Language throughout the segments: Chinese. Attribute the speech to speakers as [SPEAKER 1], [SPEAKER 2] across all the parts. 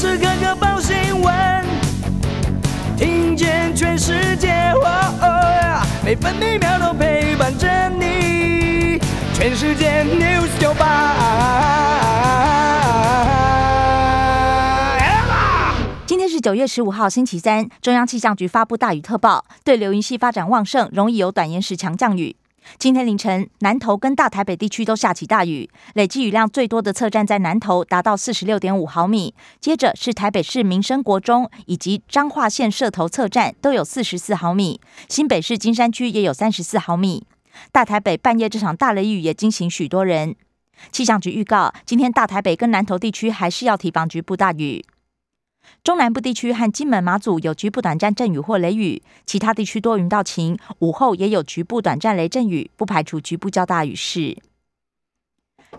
[SPEAKER 1] 时刻刻报新闻，听见全世界，每分每秒都陪伴着你。全世界 news 九八。
[SPEAKER 2] 今天是九月十五号，星期三。中央气象局发布大雨特报，对流云系发展旺盛，容易有短延时强降雨。今天凌晨，南投跟大台北地区都下起大雨，累计雨量最多的测站在南投达到四十六点五毫米，接着是台北市民生国中以及彰化县社头测站都有四十四毫米，新北市金山区也有三十四毫米。大台北半夜这场大雷雨也惊醒许多人。气象局预告，今天大台北跟南投地区还是要提防局部大雨。中南部地区和金门、马祖有局部短暂阵雨或雷雨，其他地区多云到晴，午后也有局部短暂雷阵雨，不排除局部较大雨势。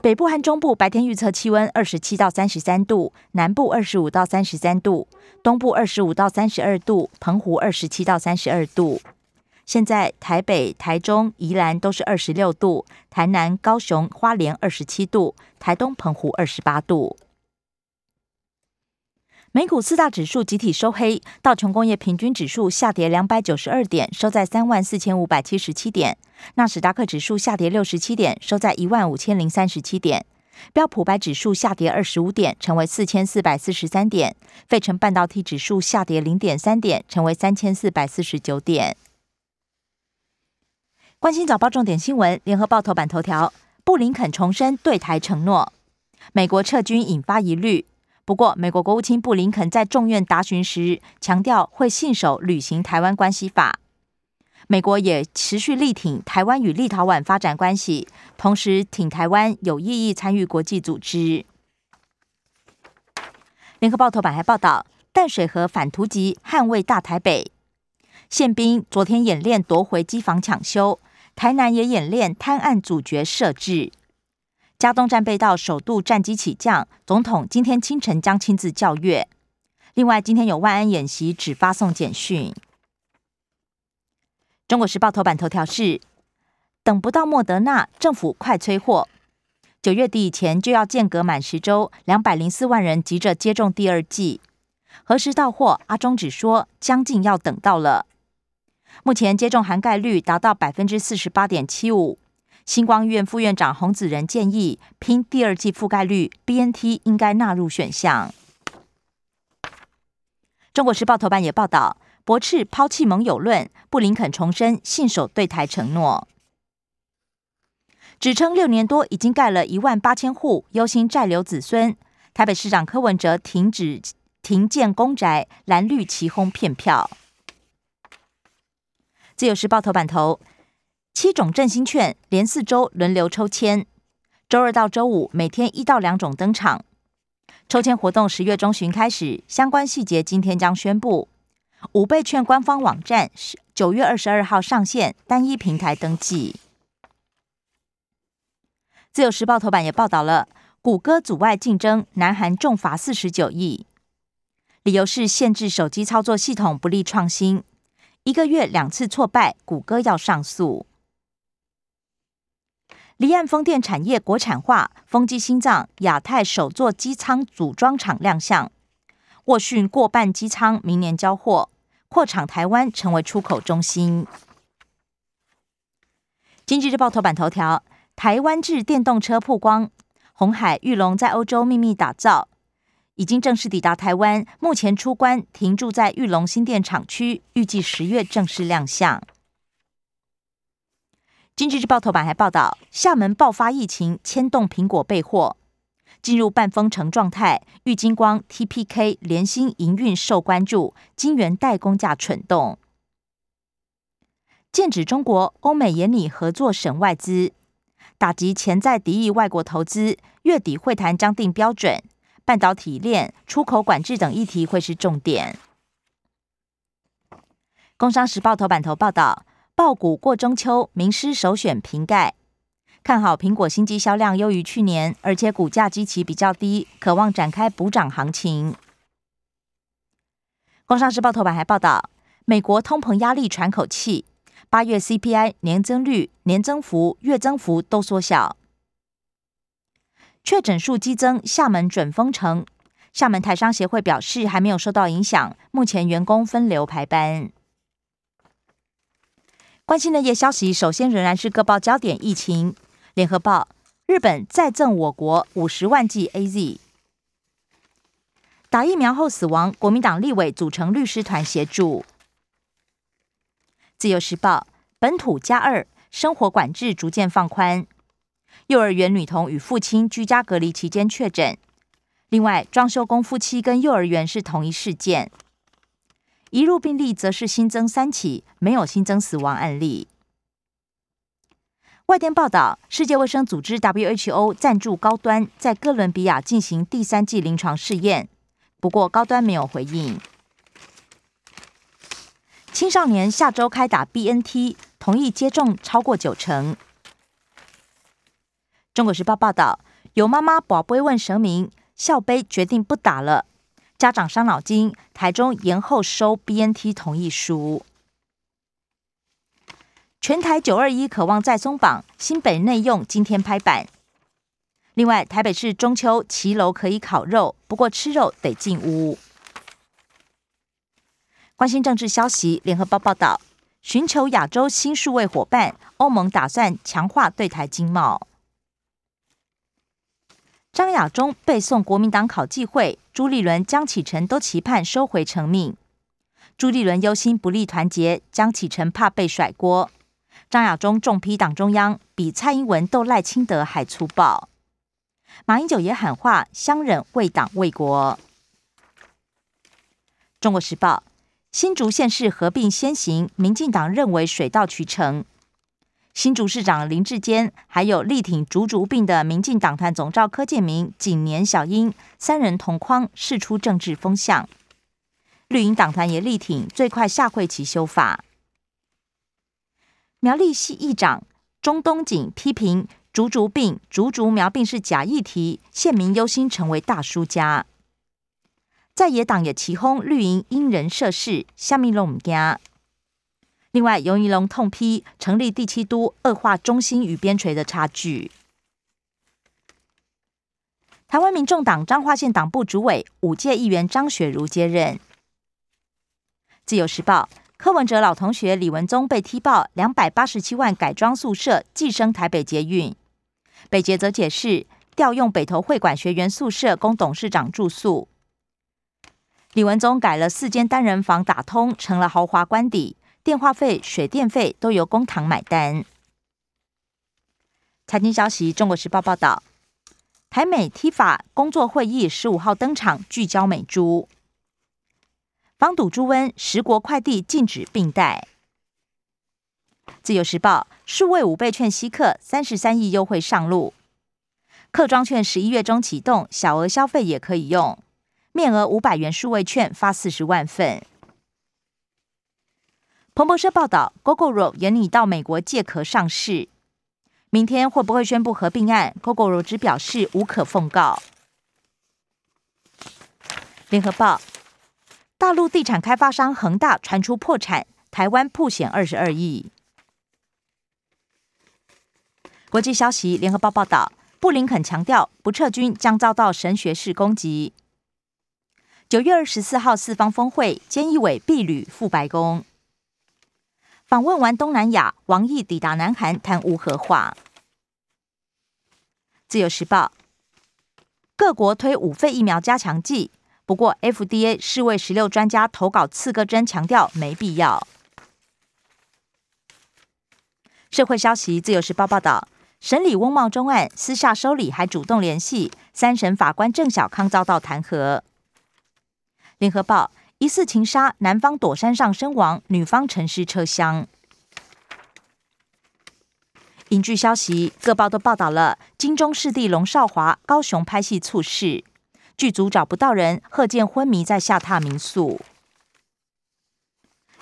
[SPEAKER 2] 北部和中部白天预测气温二十七到三十三度，南部二十五到三十三度，东部二十五到三十二度，澎湖二十七到三十二度。现在台北、台中、宜兰都是二十六度，台南、高雄、花莲二十七度，台东、澎湖二十八度。美股四大指数集体收黑，道琼工业平均指数下跌两百九十二点，收在三万四千五百七十七点；纳斯达克指数下跌六十七点，收在一万五千零三十七点；标普白指数下跌二十五点，成为四千四百四十三点；费城半导体指数下跌零点三点，成为三千四百四十九点。关心早报重点新闻，联合报头版头条：布林肯重申对台承诺，美国撤军引发疑虑。不过，美国国务卿布林肯在众院答询时强调，会信守履行台湾关系法。美国也持续力挺台湾与立陶宛发展关系，同时挺台湾有意义参与国际组织。联合报头版还报道，淡水河反突击捍卫大台北，宪兵昨天演练夺回机房抢修，台南也演练贪案主角设置。加东战备道首度战机起降，总统今天清晨将亲自校阅。另外，今天有万安演习，只发送简讯。中国时报头版头条是：等不到莫德纳，政府快催货，九月底以前就要间隔满十周，两百零四万人急着接种第二剂，何时到货？阿中只说将近要等到了。目前接种涵盖率达到百分之四十八点七五。星光院副院长洪子仁建议，拼第二季覆盖率，BNT 应该纳入选项。中国时报头版也报道，驳斥抛弃盟友论，布林肯重申信守对台承诺，指称六年多已经盖了一万八千户，忧心债留子孙。台北市长柯文哲停止停建公宅，蓝绿齐轰骗票。自由时报头版头。七种振兴券连四周轮流抽签，周二到周五每天一到两种登场。抽签活动十月中旬开始，相关细节今天将宣布。五倍券官方网站是九月二十二号上线，单一平台登记。自由时报头版也报道了，谷歌阻碍竞争，南韩重罚四十九亿，理由是限制手机操作系统不利创新，一个月两次挫败，谷歌要上诉。离岸风电产业国产化，风机心脏亚太首座机舱组装厂亮相，沃讯过半机舱明年交货，扩厂台湾成为出口中心。经济日报头版头条：台湾制电动车曝光，红海玉龙在欧洲秘密打造，已经正式抵达台湾，目前出关停驻在玉龙新店厂区，预计十月正式亮相。经济日报头版还报道，厦门爆发疫情，牵动苹果备货，进入半封城状态。玉金光、TPK 联新营运受关注，晶圆代工价蠢动。剑指中国，欧美也拟合作省外资，打击潜在敌意外国投资。月底会谈将定标准，半导体链、出口管制等议题会是重点。工商时报头版头报道。爆股过中秋，名师首选瓶盖，看好苹果新机销量优于去年，而且股价基期比较低，渴望展开补涨行情。工商时报头版还报道，美国通膨压力喘口气，八月 CPI 年增率、年增幅、月增幅都缩小，确诊数激增，厦门准封城，厦门台商协会表示，还没有受到影响，目前员工分流排班。关心的夜消息，首先仍然是各报焦点疫情。联合报：日本再赠我国五十万剂 A Z。打疫苗后死亡，国民党立委组成律师团协助。自由时报：本土加二，生活管制逐渐放宽。幼儿园女童与父亲居家隔离期间确诊。另外，装修工夫妻跟幼儿园是同一事件。一入病例则是新增三起，没有新增死亡案例。外电报道，世界卫生组织 WHO 赞助高端在哥伦比亚进行第三季临床试验。不过，高端没有回应。青少年下周开打 BNT，同意接种超过九成。中国时报报道，有妈妈宝贝问神明，校杯决定不打了，家长伤脑筋，台中延后收 BNT 同意书。全台九二一渴望再松绑，新北内用今天拍板。另外，台北市中秋骑楼可以烤肉，不过吃肉得进屋。关心政治消息，联合报报道，寻求亚洲新数位伙伴，欧盟打算强化对台经贸。张亚中背诵国民党考纪会，朱立伦、江启臣都期盼收回成命。朱立伦忧心不利团结，江启臣怕被甩锅。张亚中重批党中央，比蔡英文斗赖清德还粗暴。马英九也喊话：相忍为党为国。中国时报：新竹县市合并先行，民进党认为水到渠成。新竹市长林志坚，还有力挺竹竹病的民进党团总召柯建明、景年小英三人同框，释出政治风向。绿营党团也力挺最快下会期修法。苗栗系议长钟东锦批评。竹竹病、竹竹苗病是假议题，县民忧心成为大输家。在野党也齐轰绿营因人设事，下面龙家。另外，尤宜龙痛批成立第七都恶化中心与边陲的差距。台湾民众党彰化县党部主委五届议员张雪如接任。自由时报。柯文哲老同学李文宗被踢爆两百八十七万改装宿舍，寄生台北捷运。北捷则解释调用北投会馆学员宿舍供董事长住宿。李文宗改了四间单人房，打通成了豪华官邸，电话费、水电费都由公堂买单。财经消息：中国时报报道，台美 T 法工作会议十五号登场，聚焦美猪。防堵猪瘟，十国快递禁止并贷。自由时报数位五倍券稀客三十三亿优惠上路，客庄券十一月中启动，小额消费也可以用，面额五百元数位券发四十万份。彭博社报道，GoGoRo 延拟到美国借壳上市，明天会不会宣布合并案？GoGoRo 只表示无可奉告。联合报。大陆地产开发商恒大传出破产，台湾破险二十二亿。国际消息，联合报报道，布林肯强调不撤军将遭到神学式攻击。九月二十四号四方峰会，菅义伟避旅赴白宫。访问完东南亚，王毅抵达南韩谈无核化。自由时报，各国推五费疫苗加强剂。不过，FDA 世卫十六专家投稿刺个针，强调没必要。社会消息，自由时报报道，审理翁茂忠案，私下收礼还主动联系三审法官郑小康遭到弹劾。联合报疑似情杀，男方躲山上身亡，女方沉尸车厢。影剧消息，各报都报道了金钟视帝龙少华高雄拍戏猝逝。剧组找不到人，贺建昏迷在下榻民宿。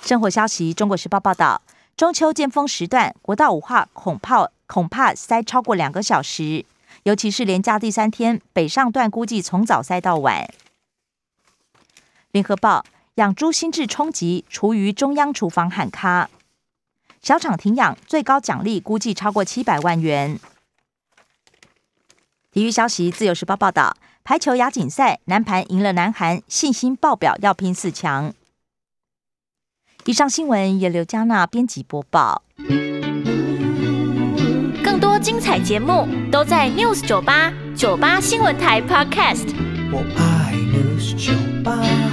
[SPEAKER 2] 生活消息：中国时报报道，中秋尖峰时段，国道五号恐怕恐怕塞超过两个小时，尤其是连假第三天，北上段估计从早塞到晚。联合报：养猪心智冲击，厨余中央厨房喊卡，小厂停养最高奖励估计超过七百万元。体育消息：自由时报报道。排球亚锦赛，男盘赢了南韩，信心爆表，要拼四强。以上新闻由刘嘉娜编辑播报。
[SPEAKER 3] 更多精彩节目都在 News 九八九八新闻台 Podcast。
[SPEAKER 1] 我爱 News 酒吧。